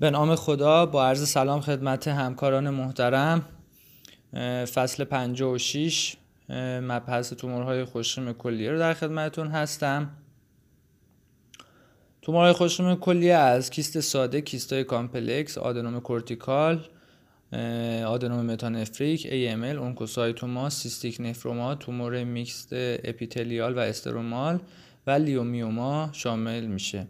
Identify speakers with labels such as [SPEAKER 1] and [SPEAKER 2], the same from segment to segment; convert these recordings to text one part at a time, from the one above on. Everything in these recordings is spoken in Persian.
[SPEAKER 1] به نام خدا با عرض سلام خدمت همکاران محترم. فصل 56 مبحث تومورهای خوش‌خیم کلیه رو در خدمتتون هستم. تومورهای خوش‌خیم کلیه از کیست ساده کیستای complex آدنوم cortical آدنوم metanephric AML oncocytoma cystic nephroma تومور mixed epithelial و stromal و لیومیوما شامل میشه.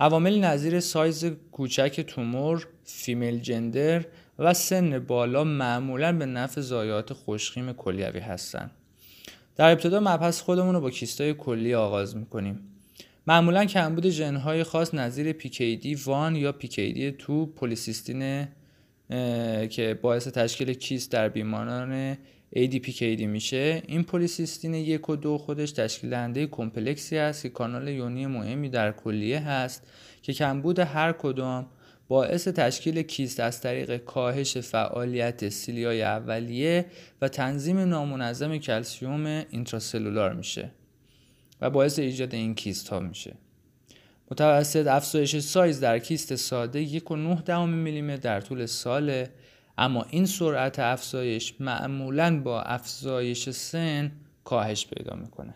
[SPEAKER 1] عوامل نظیر سایز کوچک تومور، فیمیل جندر و سن بالا معمولا به نفع زایات خوشخیم کلیوی هستند. در ابتدا مبحث خودمون رو با کیستای کلی آغاز می‌کنیم. معمولا کمبود ژنهای خاص نظیر PKD 1 یا PKD 2 پلیسیستین که باعث تشکیل کیست در بیماران ADPKD میشه. این polycystin یک و دو خودش تشکیل دهنده complex ی است که کانال یونی مهمی در کلیه هست که کمبود هر کدام باعث تشکیل کیست از طریق کاهش فعالیت cilia ی اولیه و تنظیم نامنظم calcium intracellular میشه و باعث ایجاد این کیست ها میشه. متوسط افزایش سایز در کیست ساده 1.9 میلیمتر در طول سال اما این سرعت افزایش معمولا با افزایش سن کاهش پیدا می‌کنه.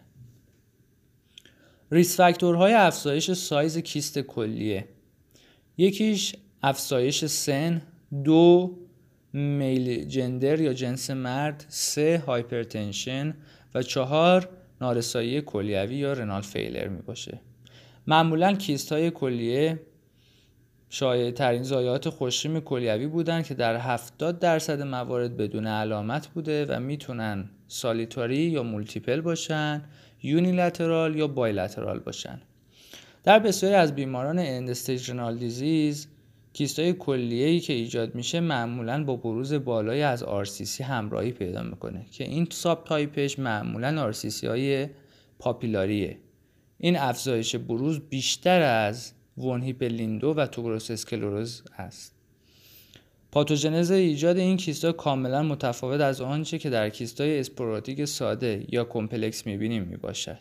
[SPEAKER 1] risk factor های افزایش سایز کیست کلیه. یکیش افزایش سن دو male gender یا جنس مرد سه hypertension و چهار نارسایی کلیوی یا renal failure می باشه معمولا کیست های کلیه شایع ترین ضایعات خوش‌خیم کلیوی بودن که در 70 درصد موارد بدون علامت بوده و می‌تونن solitary یا multiple باشن unilateral یا bilateral باشن. در بسیاری از بیماران end stage renal disease کیستای کلیه‌ای که ایجاد میشه معمولا با بروز بالای از RCC همراهی پیدا می‌کنه که این subtype ش معمولا RCC های papillary ه. این افزایش بروز بیشتر از von Hippel-Lindau و tuberous sclerosis است پاتوژنز ایجاد این کیستا کاملا متفاوت از آنچه که در کیستای sporadic ساده یا کمپلکس می‌بینیم می‌باشد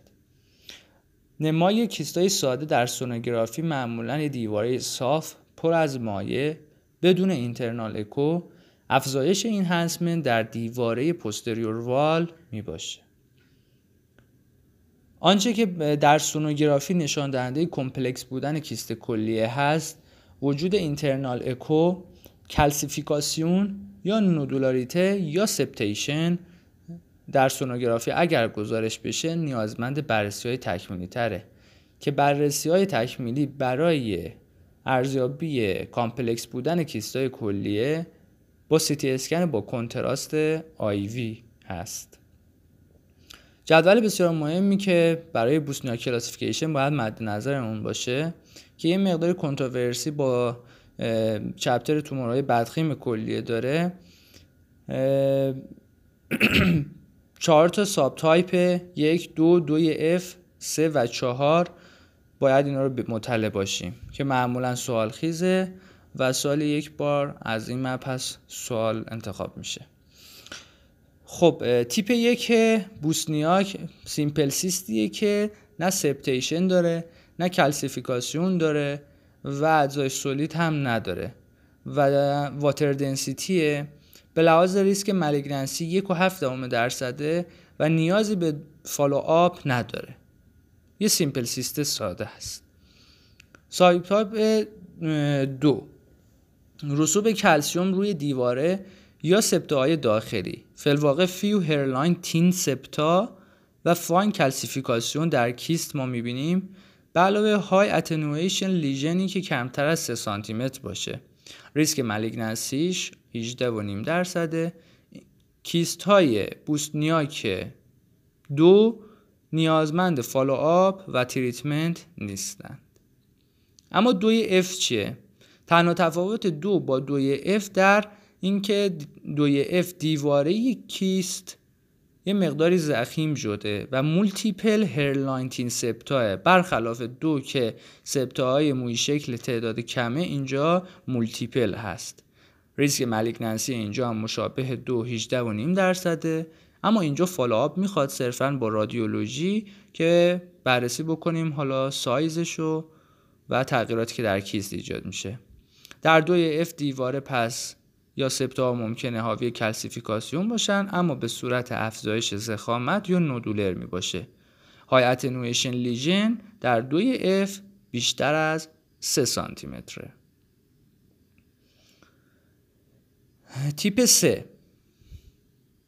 [SPEAKER 1] نمای کیستای ساده در سونوگرافی معمولا دیواره صاف پر از مایع بدون internal echo افزایش enhancement در دیواره posterior wall می باشه. آنچه که در سونوگرافی نشان دهنده complex بودن کیست کلیه هست وجود internal echo calcification یا nodularity یا septation در سونوگرافی اگر گزارش بشه نیازمند بررسی های تکمیلی تره که بررسی های تکمیلی برای ارزیابی complex بودن کیستای کلیه با سی‌تی اسکن با contrast IV هست. جدول بسیار مهمی که برای Bosniak classification باید مد نظرمون باشه که یه مقدار controversy با chapter تومورهای بدخیم کلیه داره. چهار تا subtype یک دو دوی F سه و چهار باید اینا رو مطلع باشیم که معمولا سوال خیزه و سال یک بار از این مبحث سوال انتخاب میشه. خب تیپ یک Bosniak simple cyst یه که نه septation داره نه calcification داره و اجزای solid هم نداره و water density یه. به لحاظ ریسک malignancy یک و هفت درصده و نیازی به follow up نداره. یه simple cyst ساده هست. subtype دو. رسوب کلسیوم روی دیواره یا septa های داخلی فی‌الواقع few hairline thin septa و fine calcification در کیست ما می‌بینیم. به علاوه high attenuation lesion ی که کمتر از 3 سانتی متر باشه. ریسک malignancy ش 18.5 درصده. کیست های Bosniak دو نیازمند follow up و treatment نیستند. اما دوی F چیه؟ تنها تفاوت دو با دوی F در اینکه دوی F دیواره کیست یه مقداری ضخیم شده و multiple hairline thin septa ه. برخلاف دو که septa های موی شکل تعداد کمه اینجا multiple هست. ریسک malignancy اینجا هم مشابه دو هیجده و نیم درصده. اما اینجا follow up می‌خواد صرفا با رادیولوژی که بررسی بکنیم حالا سایزشو و تغییراتی که در کیست ایجاد میشه. در دوی F دیواره کیست یا septa ممکنه حاوی calcification باشن اما به صورت افزایش ضخامت یا nodular می باشه high attenuation lesion در دوی F بیشتر از 3 سانتی متره تیپ 3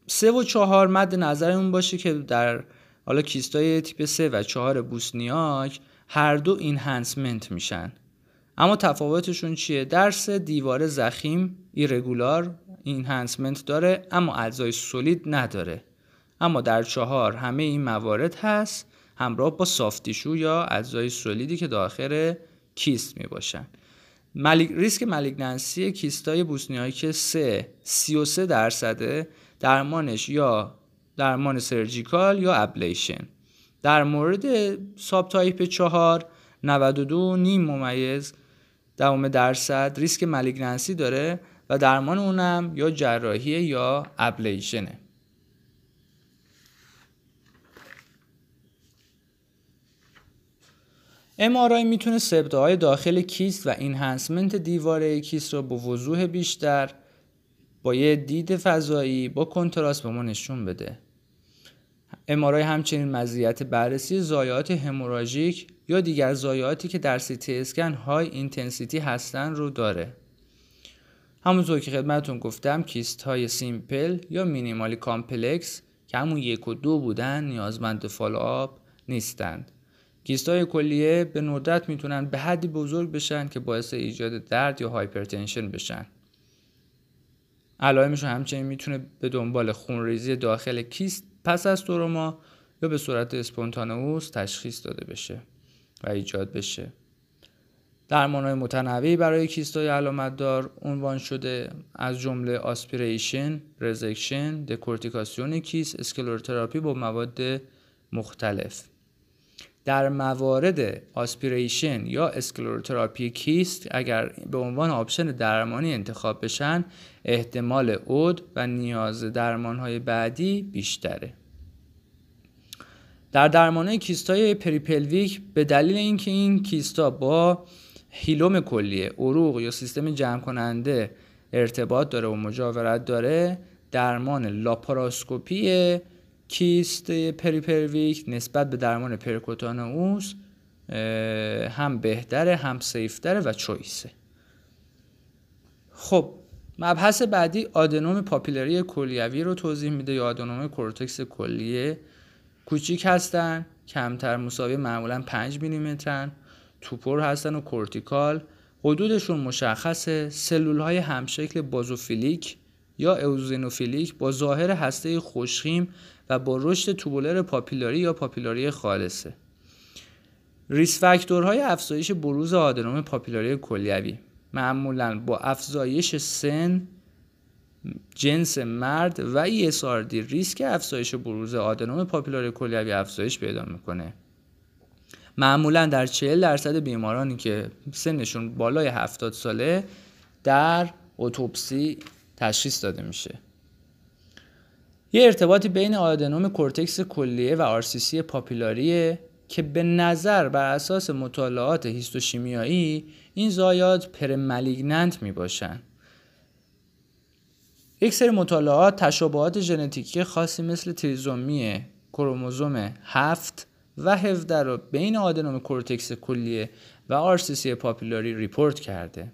[SPEAKER 1] 3 و 4 مد نظرمون باشه که در حالا کیستای تیپ 3 و 4 بوسنیاک هر دو اینهانسمنت میشن. اما تفاوتشون چیه؟ درس دیوار زخیم ایرگولار اینهانسمنت داره اما اجزای سولید نداره. اما در چهار همه این موارد هست همراه با سافتیشو یا اجزای سولیدی که داخل کیست می باشن ملیک risk malignancy کیستای Bosniak 3 33 درصده درمانش یا درمان surgical یا ablation در مورد subtype 4 92 نیم ممیز دوم درصد risk malignancy داره و درمان اونم یا جراحی یا ablation ه. MRI می‌تونه septa های داخل کیست و enhancement دیواره کیست رو با وضوح بیشتر با یه دید فضایی با کنتراست به ما نشون بده. MRI همچنین مزیت بررسی ضایعات hemorrhagic یا دیگر ضایعاتی که در سی تی اسکن high intensity هستن رو داره. همونطور که خدمتون گفتم کیست های simple یا minimally complex که همون یک و دو بودن نیازمند follow-up نیستند. کیست های کلیه به ندرت می‌تونن به حدی بزرگ بشن که باعث ایجاد درد یا hypertension بشن. علائمشون همچنین می‌تونه به دنبال خونریزی داخل کیست پس از تروما یا به صورت spontaneous تشخیص داده بشه. و ایجاد بشه. درمان های متنوعی برای کیست های علامت دار عنوان شده از جمله aspiration، resection، decortication کیست، sclerotherapy با مواد مختلف. در موارد aspiration یا sclerotherapy کیست اگر به عنوان option درمانی انتخاب بشن احتمال عود و نیاز درمان های بعدی بیشتره. در درمان های کیست های peripelvic به دلیل اینکه این کیستا با hilum کلیه عروق یا سیستم جمع کننده ارتباط داره و مجاورت داره درمان laparoscopy کیست peripelvic نسبت به درمان percutaneous هم بهتره هم safe تره و choice ه. خب مبحث بعدی آدنوم papillary کلیوی رو توضیح میده یا آدنوم کورتکس کلیه. کوچیک هستن کمتر مساوی معمولا 5 میلیمترن توپر هستن و cortical. حدودشون مشخصه. سلول های همشکل basophilic یا eosinophilic با ظاهر هسته خوش‌خیم و با رشد tubular papillary یا papillary خالصه. risk factor های افزایش بروز آدنوم پاپیلاری کلیوی. معمولا با افزایش سن جنس مرد و ESRD risk افزایش بروز آدنوم پاپیلاری کلیوی افزایش پیدا می‌کنه معمولا در 40 درصد بیمارانی که سنشون بالای 70 ساله در autopsy تشخیص داده میشه یه ارتباطی بین آدنوم کورتکس کلیه و RCC papillary ه که به نظر بر اساس مطالعات هیستوشیمیایی این ضایعات premalignant می باشن. یک سری مطالعات تشابهات ژنتیکی خاصی مثل trisomy کروموزوم 7 و 17 رو بین آدنوم کورتکس کلیه و RCC papillary report کرده.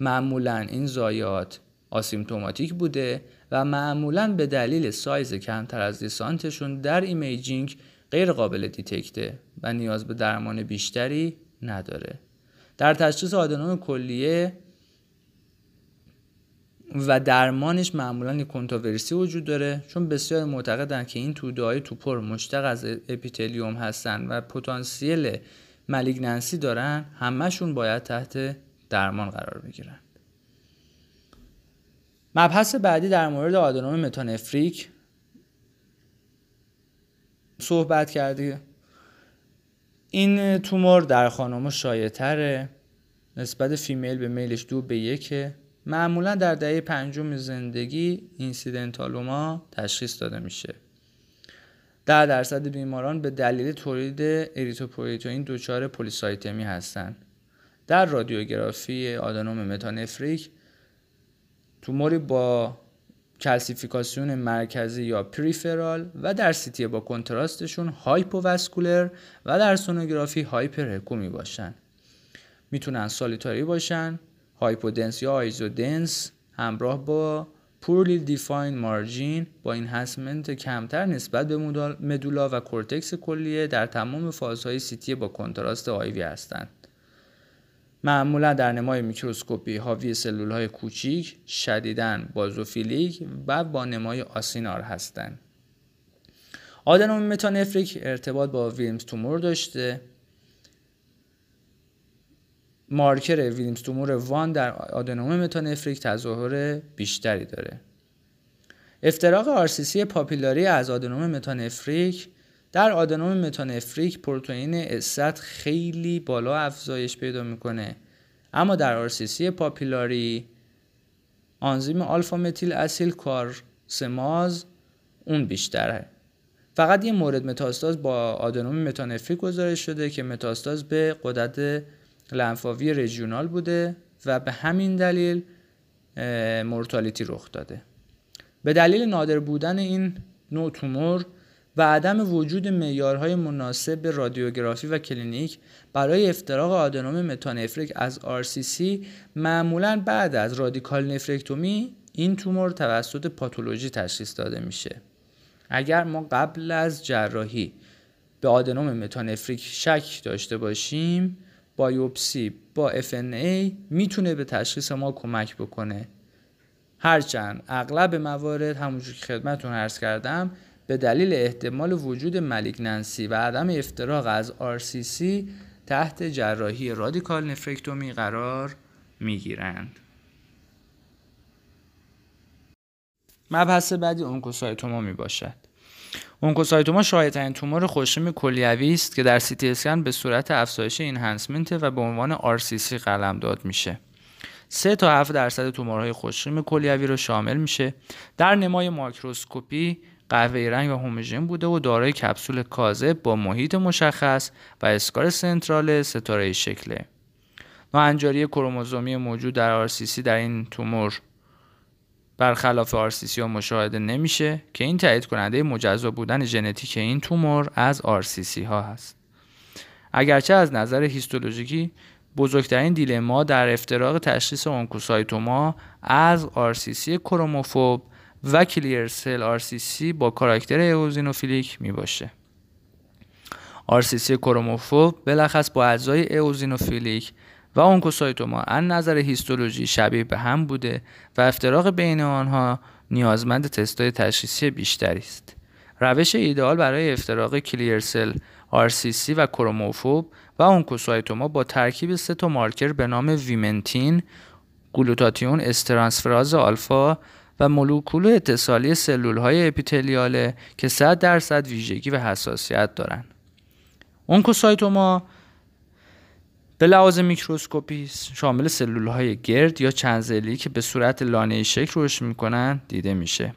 [SPEAKER 1] معمولا این ضایعات asymptomatic بوده و معمولا به دلیل سایز کمتر از دیسانتشون در imaging غیر قابل detect ه و نیاز به درمان بیشتری نداره در تشخیص آدنوم کلیه و درمانش معمولا یک controversy وجود داره چون بسیار معتقدن که این توده های توپر مشتق از epithelium هستن و پتانسیل ملیگننسی دارن همهشون باید تحت درمان قرار بگیرن. مبحث بعدی در مورد آدنوم متانفریک. صحبت کردی. این تومور در خانم شایع نسبت فیمیل به میلش دو به یکه. معمولا در دهه پنجم زندگی اینسیدنتالوما تشخیص داده میشه. در درصد بیماران به دلیل تولید erythropoietin دچار polycythemia هستند. در رادیوگرافی آدنوم metanephric توموری با calcification مرکزی یا peripheral و در CT با کنتراستشون hypovascular و در سونوگرافی hyper می باشن. می‌تونن solitary باشن hypodense یا isodense همراه با poorly defined margin با enhancement کمتر نسبت به medulla و کورتکس کلیه در تمام فازهای CT با کنتراست IV هستند. معمولا در نمای میکروسکوپی حاوی سلول های کوچیک شدیدا basophilic و با نمای acinar هستند. آدنوم metanephric ارتباط با Wilms tumor داشته. marker Wilms tumor one در آدنوم metanephric تظاهر بیشتری داره. افتراق RCC papillary از آدنوم metanephric در آدنوم metanephric پروتئین استات خیلی بالا افزایش پیدا می‌کنه. اما در RCC papillary آنزیم alpha-methylacyl-CoA racemase اون بیشتره. فقط یه مورد متاستاز با آدنوم metanephric گزارش شده که متاستاز به قدرت لنفاوی regional بوده و به همین دلیل mortality رخ داده. به دلیل نادر بودن این نوع تومور و عدم وجود معیارهای مناسب رادیوگرافی و کلینیک برای افتراق آدنوم metanephric از RCC معمولا بعد از radical nephrectomy این تومور توسط پاتولوژی تشخیص داده میشه. اگر ما قبل از جراحی به آدنوم متانفریک شک داشته باشیم بایوپسی با FNA می‌تونه به تشخیص ما کمک بکنه. هرچند اغلب موارد همونجور که خدمتون عرض کردم به دلیل احتمال وجود ملیگننسی و عدم افتراق از RCC تحت جراحی رادیکال نفرکتومی قرار می‌گیرند. مبحث بعدی اونکوسایتوما می باشد اونکوسایتوما شایع‌ترین تومور خوشم کلیوی است که در سی اسکن به صورت افزایش اینهانسمنت و به عنوان RCC قلمداد میشه. 3 تا 7 درصد تومورهای خوشم کلیوی رو شامل میشه. در نمای ماکروسکوپی قهوه‌ای رنگ و هوموژن بوده و دارای کپسول کاذب با محیط مشخص و اسکار سنترال ستاره شکله. ناهنجاری کروموزومی موجود در RCC در این تومور برخلاف RCC مشاهده نمیشه که این تایید کننده مجزا بودن ژنتیک این تومور از RCC ها هست اگرچه از نظر هیستولوژیکی بزرگترین dilemma در افتراق تشخیص oncocytoma از RCC chromophobe و clear cell RCC با کاراکتر eosinophilic می باشه. RCC chromophobe بالاخص با اجزای eosinophilic و اونکوسایتوما از نظر هیستولوژی شبیه به هم بوده و افتراق بین آنها نیازمند تستای تشخیصی بیشتری است. روش ایدئال برای افتراق کلیرسل RCC و کروموفوب و اونکوسایتوما با ترکیب سه تا مارکر به نام ویمنتین، گلوتاتیون استرانسفراز آلفا و مولکول اتصالی سلول های اپیتلیاله که 100 درصد ویژگی و حساسیت دارند. oncocytoma به لحاظ میکروسکوپی شامل سلول های گرد یا چند که به صورت لانه شکل رشد می‌کنن دیده میشه.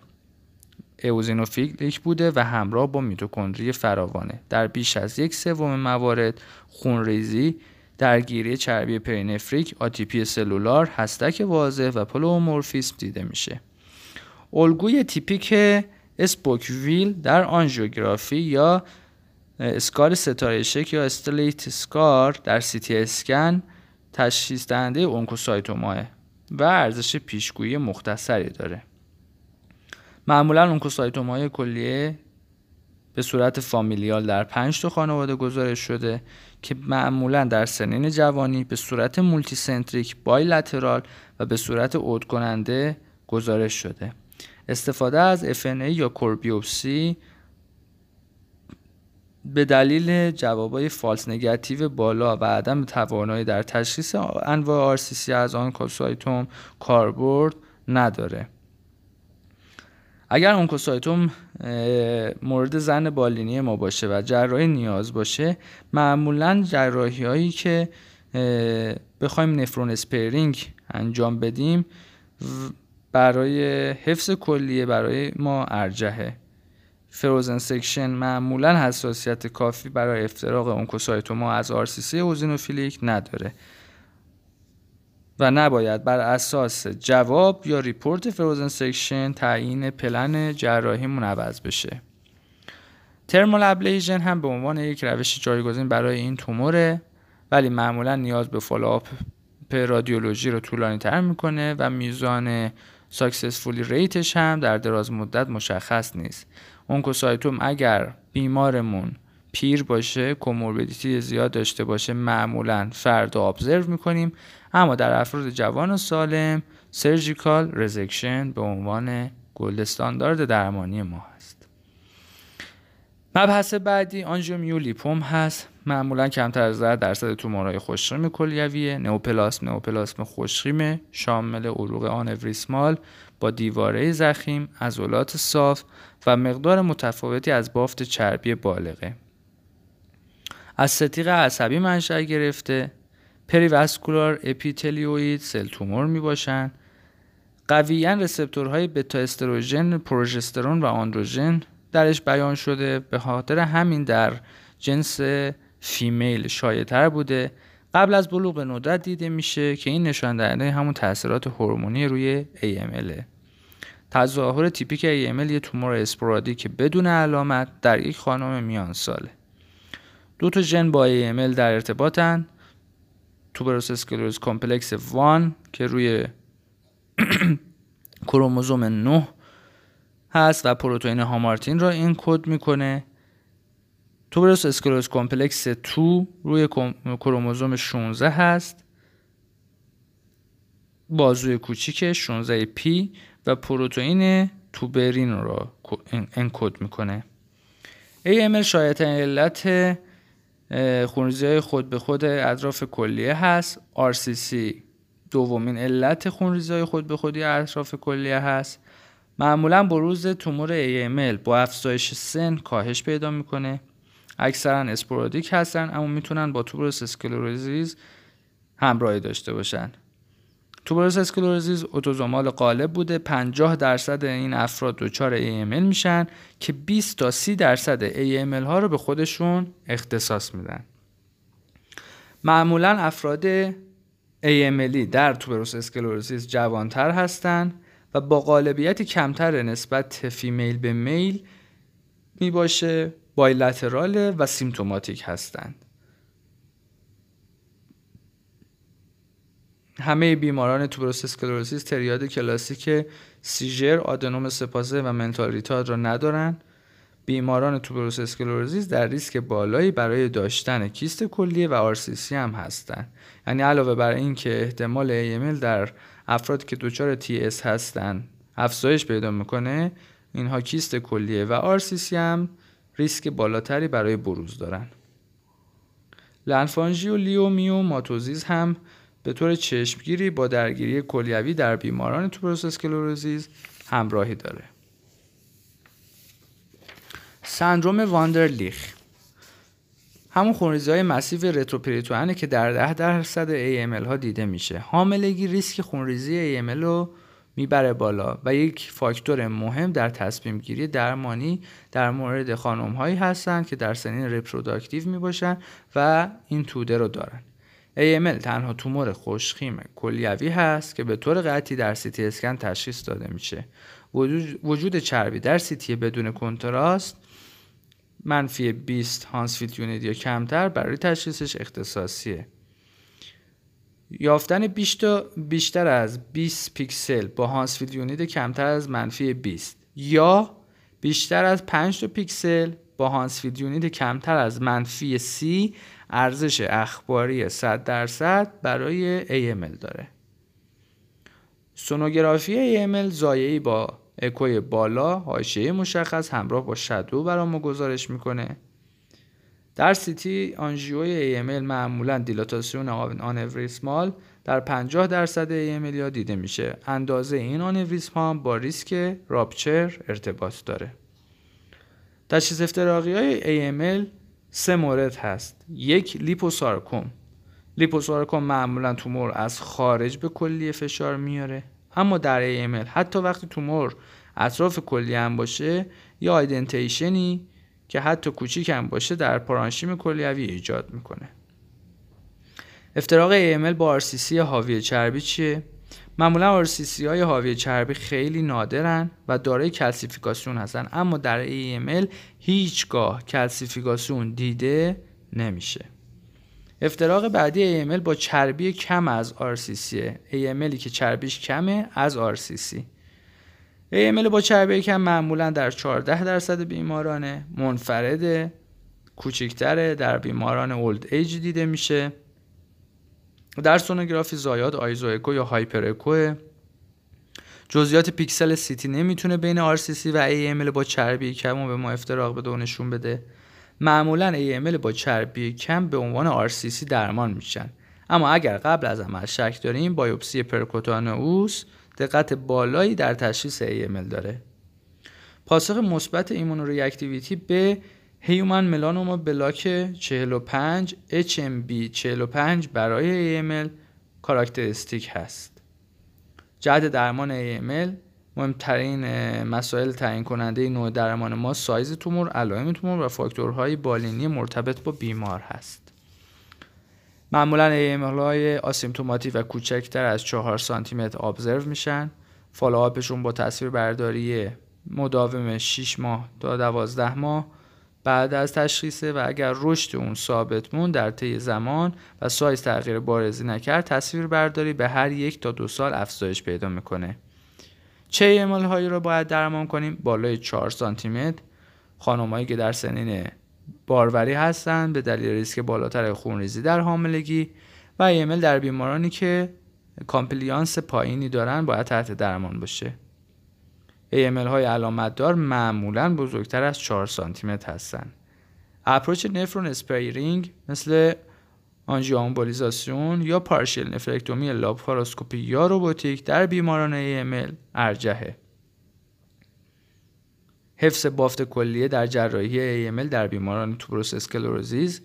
[SPEAKER 1] eosinophilic بوده و همراه با میتوکندری فراوانه. در بیش از یک سوم موارد خونریزی درگیری چربی perinephric atypia cellular هستک واضح و pleomorphism دیده میشه. الگوی تیپیک spoke wheel در آنژیوگرافی یا scar ستاره شکل یا stellate scar در سیتی اسکن تشخیص دهنده oncocytoma ه و ارزش پیشگویی مختصری داره. معمولا oncocytoma ی کلیه به صورت familial در پنج تا خانواده گزارش شده که معمولا در سنین جوانی به صورت multicentric bilateral و به صورت عود کننده گزارش شده. استفاده از FNA یا کوربیوپسی به دلیل جوابای فالس نگاتیو بالا و عدم توانایی در تشخیص انواع آرسیسی از آن کوسایتوم کاربرد نداره. اگر اونکوسایتوم مورد زن بالینی ما باشه و جراحی نیاز باشه معمولا جراحی هایی که بخوایم nephron sparing انجام بدیم برای حفظ کلیه برای ما ارجحه frozen section معمولا حساسیت کافی برای افتراق oncocytoma از RCC eosinophilic نداره و نباید بر اساس جواب یا report frozen section تعیین پلن جراحیمون عوض بشه. thermal ablation هم به عنوان یک روش جایگزین برای این توموره ولی معمولا نیاز به follow-up رادیولوژی رو طولانی تر می‌کنه و میزان successfully rate ش هم در دراز مدت مشخص نیست. oncocytoma اگر بیمارمون پیر باشه comorbidity زیاد داشته باشه معمولا فرد رو observe می‌کنیم. اما در افراد جوان و سالم surgical resection به عنوان gold standard درمانی ما هست. مبحث بعدی آنژیومیولیپوم هست. معمولا کمتر از 10 درصد تومورهای خوشریم کلیویه. نئوپلاسم نئوپلاسم خوشریمه شامل عروق آنوریسمال. با دیواره زخیم عضلات صاف و مقدار متفاوتی از بافت چربی بالغه. از ستیق عصبی منشأ گرفته پریواسکولار اپیتلیوید سل تومور می باشن قویا رسپتورهای بتا استروژن پروژسترون و آندروژن درش بیان شده به خاطر همین در جنس female شایعتر بوده. قبل از بلوغ به ندرت دیده میشه که این نشان دهنده همون تاثیرات هورمونی روی AML تظاهر تیپیک AML یه تومور sporadic بدون علامت در یک خانم میان ساله. دو تا ژن با AML در ارتباطن. tuberous sclerosis complex 1 که روی کروموزوم 9 هست و پروتئین hamartin را encode می‌کنه. tuberous sclerosis complex 2 روی کروموزوم 16 هست. بازوی کوچیک 16 p و پروتئین tuberin را encode می‌کنه. AML شایعترین علت خونریزی های خود به خود اطراف کلیه هست. RCC دومین علت خونریزی های خود به خودی اطراف کلیه هست. معمولا بروز تومور AML با افزایش سن کاهش پیدا می‌کنه. اکثرا اسپورادیک هستن اما می‌تونن با توبروس اسکلروزیز همراهی داشته باشن. توبروس اسکلروزیز اوتوزومال غالب بوده 50 درصد این افراد دچار AML میشن که 20 تا 30 درصد AML ها رو به خودشون اختصاص میدن. معمولا افراد AML در tuberous sclerosis جوانتر هستند و با غالبیت کمتر نسبت female به male می باشه bilateral و symptomatic هستند. همه بیماران tuberous sclerosis triad کلاسیک seizure آدنوم سباسه و mental retard را ندارند. بیماران tuberous sclerosis در ریسک بالایی برای داشتن کیست کلیه و RCC هم هستند. یعنی علاوه بر اینکه احتمال AML در افرادی که دچار TS هستند افزایش پیدا می‌کنه اینها کیست کلیه و RCC هم ریسک بالاتری برای بروز دارن. lymphangioleiomyomatosis هم به طور چشمگیری با درگیری کلیوی در بیماران tuberous sclerosis همراهی داره. سندروم Wunderlich. همون خونریزی های رتروپریتوئنه که در ده درصد AML ها دیده میشه. حاملگی ریسک خونریزی AML رو می‌بره بالا. و یک فاکتور مهم در تصمیم گیری درمانی در مورد خانم هایی هستند که در سنین reproductive می باشن و این توده رو دارن AML تنها تومور خوشخیم کلیوی هست که به طور قطعی در سیتی اسکن تشخیص داده میشه. وجود چربی در سیتی بدون contrast منفی 20 Hounsfield unit یا کمتر برای تشخیصش اختصاصیه. یافتن بیشتر از 20 پیکسل با Hounsfield unit کمتر از منفی 20 یا بیشتر از 5 پیکسل با Hounsfield unit کمتر از منفی 30 ارزش اخباری 100 درصد برای AML داره. سونوگرافی AML ضایعه‌ای با اکوی بالا حاشیه مشخص همراه با shadow برامون گزارش می‌کنه. در سیتی آنژیوی AML معمولا دیلاتاسیون آنوریسمال در 50 درصد AML یا دیده میشه. اندازه این آنوریسم با ریسک راپچر ارتباط داره. تشخیص افتراقی های AML سه مورد هست. یک لیپوسارکوم. لیپوسارکوم معمولا تومور از خارج به کلیه فشار میاره. اما در AML حتی وقتی تومور اطراف کلیه هم باشه یا آیدنتیشنی که حتی کوچیک هم باشه در پارانشیم کلیوی ایجاد می‌کنه. افتراق AML با RCC حاوی چربی چیه؟ معمولا RCC های حاوی چربی خیلی نادرن و دارای کلسیفیکاسیون هستن اما در AML هیچگاه کلسیفیکاسیون دیده نمیشه. افتراق بعدی AML با چربی کم از RCC AMLی که چربیش کمه از RCC AML با چربی کم معمولا در 14 درصد بیمارانه منفرده کوچکتره در بیماران old age دیده میشه. در سونوگرافی زایاد آیزو اکو یا هایپر اکو جزئیات پیکسل سیتی نمی‌تونه بین RCC و AML با چربی کم رو به ما افتراق بده و نشون بده. معمولا AML با چربی کم به عنوان RCC درمان میشن. اما اگر قبل از عمل شک داریم biopsy percutaneous دقت بالایی در تشخیص AML داره پاسخ مثبت immunoreactivity به human melanoma black 45 HMB 45 برای AML characteristic هست جهت درمان AML مهمترین مسائل تعیین کننده نوع درمان ما سایز تومور، علائم تومور و فاکتورهای بالینی مرتبط با بیمار هست. معمولا AML های آسیمتوماتیک و کوچکتر از 4 سانتی متر ابزرو میشن. فالوآپشون با تصویر برداری مداوم 6 ماه تا 12 ماه. بعد از تشخیصه و اگر رشد اون ثابت مون در طی زمان و سایز تغییر بارزی نکرد تصویر برداری به هر یک تا دو سال افزایش پیدا می‌کنه. چه ایمال هایی رو باید درمان کنیم؟ بالای 4 سانتی متر خانمایی که در سنین باروری هستند به دلیل ریسک بالاتر خونریزی در حاملگی و AML در بیمارانی که compliance پایینی دارن باید تحت درمان باشه AML های علامت دار معمولا بزرگتر از 4 سانتی متر هستند. approach nephron sparing مثل آنژیوآمبولیزاسیون یا partial nephrectomy لاپاروسکوپی یا robotic در بیماران AML ارجحه. حفظ بافت کلیه در جراحی AML در بیماران توبروس اسکلروزیز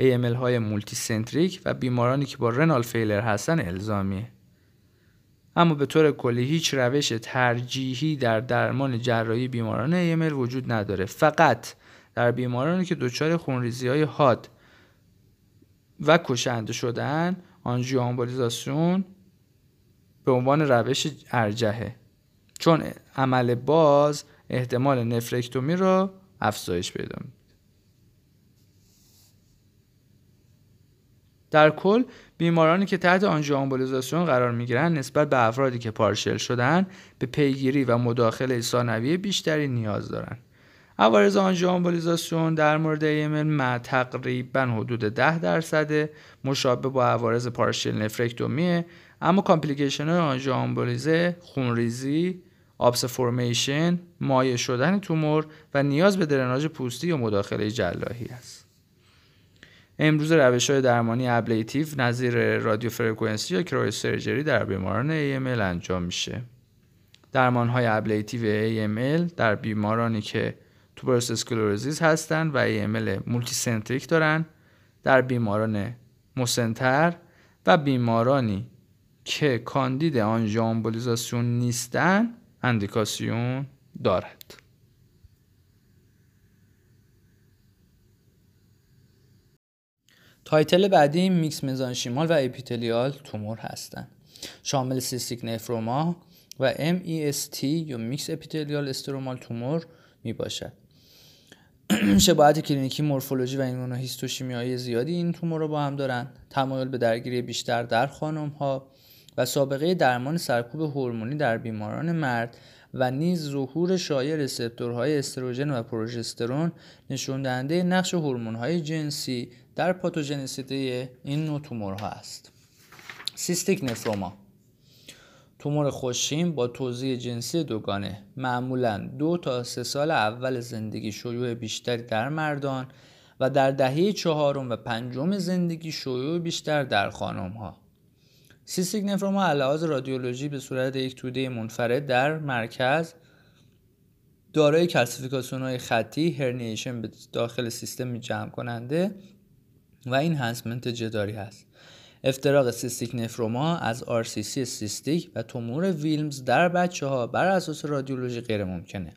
[SPEAKER 1] AML های مولتی سنتریک و بیمارانی که با رنال فیلر هستن الزامیه. اما به طور کلی هیچ روش ترجیحی در درمان جراحی بیماران AML وجود نداره فقط در بیمارانی که دچار خونریزی های حاد و کشنده شدن آنژیوآمبولیزاسیون به عنوان روش ارجحه چون عمل باز احتمال نفرکتومی را افزایش پیدا در کل بیمارانی که تحت آنژیوآمبولیزاسیون قرار می‌گیرند نسبت به افرادی که پارشل شدن به پیگیری و مداخله ثانویه بیشتری نیاز دارند عوارض آنژیوآمبولیزاسیون در مورد ایمل تقریبا حدود 10 درصد مشابه با عوارض partial nephrectomy ه اما complication های آنژیوآمبولیزه خونریزی abscess formation مایع شدن تومور و نیاز به درناژ پوستی یا مداخله جراحی است. امروز روش های درمانی ablative نظیر رادیو فرکانسی یا cryosurgery در بیماران AML انجام میشه. درمان های ablative AML در بیمارانی که tuberous sclerosis هستند و AML multicentric دارن در بیماران مسن‌تر و بیمارانی که کاندید آنژیوآمبولیزاسیون نیستن اندیکاسیون دارد. title بعدی mixed mesenchymal و epithelial tumor هستند. شامل cystic nephroma و MEST یا mixed epithelial stromal tumor می باشد شباهت کلینیکی مورفولوژی و ایمونوهیستوشیمیایی زیادی این تومور رو با هم دارند. تمایل به درگیری بیشتر در خانم ها و سابقه درمان سرکوب هورمونی در بیماران مرد و نیز ظهور شایع رسپتورهای استروژن و پروژسترون نشون دهنده نقش هورمون‌های جنسی در پاتوژنسیته این نوع تومورها است. سیستیک نفروما تومور خوشیم با توزیع جنسی دوگانه معمولا دو تا سه سال اول زندگی شیوع بیشتری در مردان و در دهه چهارم و پنجم زندگی شیوع بیشتر در خانم ها. سیستیک نفروما علاوه رادیولوژی به صورت یک توده منفرد در مرکز دارای کلسیفیکاسیون های خطی هرنیشن به داخل سیستم جمع کننده و این هنسمنت جداری هست. افتراق cystic nephroma از RCC cystic و تومور ویلمز در بچه ها بر اساس رادیولوژی غیر ممکنه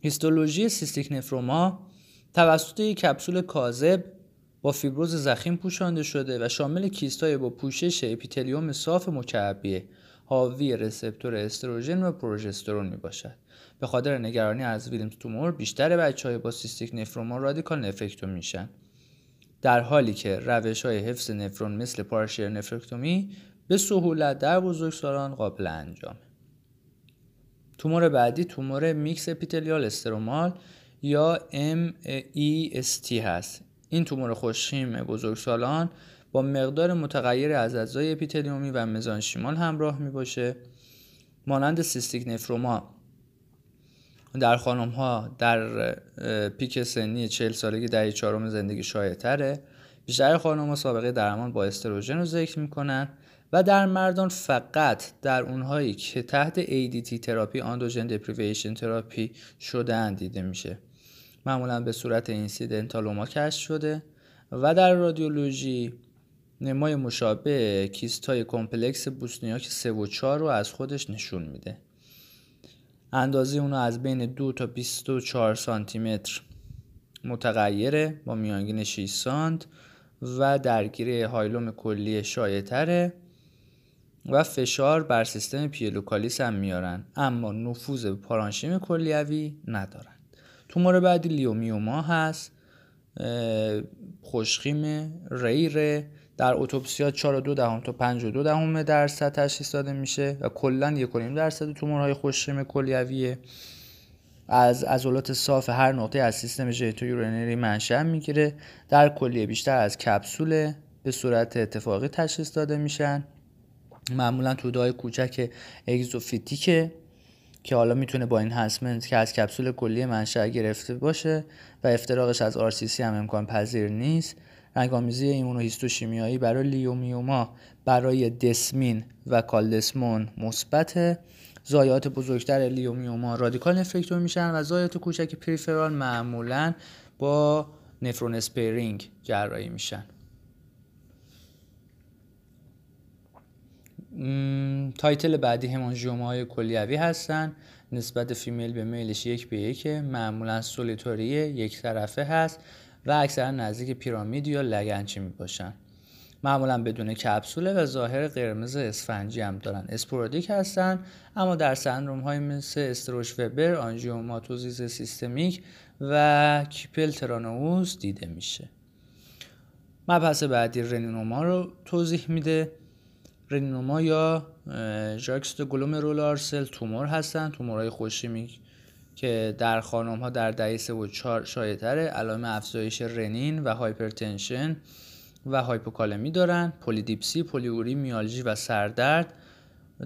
[SPEAKER 1] هیستولوژی cystic nephroma توسط یک کپسول کاذب با فیبروز ضخیم پوشانده شده و شامل کیستای با پوشش اپیتلیوم صاف مکعبیه. حاوی receptor استروژن و پروژسترون می باشد. به خاطر نگرانی از Wilms tumor بیشتر بچه های با cystic nephroma radical nephrectom میشن. در حالی که روش های حفظ نفرون مثل partial nephrectomy به سهولت در بزرگسالان قابل انجام. تومور بعدی تومور mixed epithelial stromal یا MEST هست. این تومور خوش‌خیم بزرگسالان با مقدار متغیر از اجزای اپیتلیومی و مزانشیمال همراه می باشه مانند cystic nephroma. در خانم ها در peak سنی 40 سالگی در چهارم زندگی شایع تره بیشتر خانم ها سابقه درمان با استروژن رو ذکر می‌کنن و در مردان فقط در اونهایی که تحت ADT therapy androgen deprivation therapy شده دیده میشه. معمولا به صورت incidentaloma کشف شده و در رادیولوژی نمای مشابه کیست های complex Bosniak 3 و 4 رو از خودش نشون میده. اندازه اونو از بین 2 تا 24 سانتی متر متغیره با میانگین 6 سانت و درگیری هایلوم کلی شایع و فشار بر سیستم پیلوکالیس هم میارن. اما نفوذ پارانشیم کلیوی ندارن. تومور بعدی لیومیوما هست. خوشخیم ریره. در اتوپسیا 4 دو دهم تا 5 دو دهم درصد تشخیص داده میشه و کلا 1 درصد تومورهای خوششیم کلیویه. از عضلات صاف هر نقطه از سیستم ژیتو یورینری منشأ می‌گیره. در کلیه بیشتر از کپسول به صورت اتفاقی تشخیص داده میشن. معمولا توده کوچک اگزوفیتیکه. که حالا می‌تونه با این هسمنت که از کپسول کلی منشأ گرفته باشه و افتراقش از RCC هم امکان پذیر نیست. رنگامیزی ایمونوهیستوشیمیایی برای لیومیوما برای دسمین و کالدسمون مثبت ضایعات بزرگتر leiomyoma radical nephrectom میشن و ضایعات کوچک peripheral معمولا با nephron sparing جراحی میشن. title بعدی hemangioma های کلیوی هستن. نسبت female به male ش یک به یک معمولا solitary ه یک طرفه هست و اکثرا نزدیک pyramid یا لگنچه می باشن معمولا بدون کپسوله و ظاهر قرمز اسفنجی هم دارن. sporadic هستن اما در سندروم های مثل استرج وبر angiomatosis سیستمیک و کلیپل ترنونی دیده میشه. مبحث بعدی reninoma رو توضیح میده. reninoma یا juxtaglomerular cell tumor هستن. تومورهای خوش‌خیمی که در خانم ها در دهه 3 و 4 شایع علائم افزایش رنین و hypertension و هایپوکالمی دارن. پلیدیپسی پلیوری میالژی و سردرد.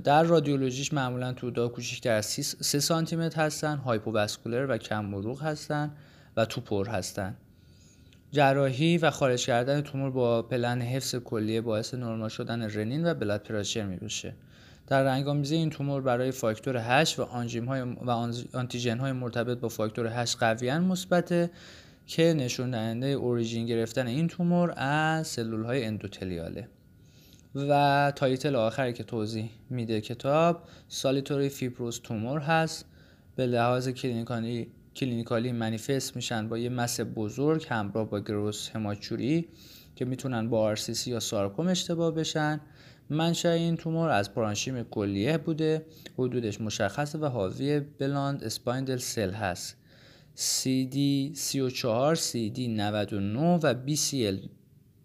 [SPEAKER 1] در رادیولوژیش معمولا توده کوچکتر از 3 سانتی متر هستن. hypovascular و کم عروق هستن و توپر هستن. جراحی و خارج کردن تومور با پلن حفظ کلیه باعث نرمال شدن رنین و blood pressure می بشه در رنگ‌آمیزی این تومور برای فاکتور 8 و آنژیم های و آنتیژن های مرتبط با فاکتور 8 قویا مثبته که نشون دهنده origin گرفتن این تومور از سلول های اندوتلیاله. و title آخری که توضیح میده کتاب solitary fibrous tumor هست. به لحاظ clinically clinically manifest میشن با یه mass بزرگ همراه با gross hematuria که می‌تونن با RCC یا سارکوم اشتباه بشن. منشأ این تومور از پرانشیم کلیه بوده. حدودش مشخصه و حاوی bland spindle cell هست. CD 34 CD 99 و BCL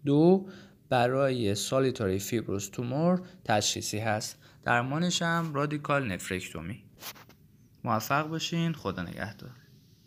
[SPEAKER 1] 2 برای سالیتاری فیبروس تومور تشخیصی هست. درمانش هم رادیکال نفرکتومی. موفق باشین. خدا نگهدار.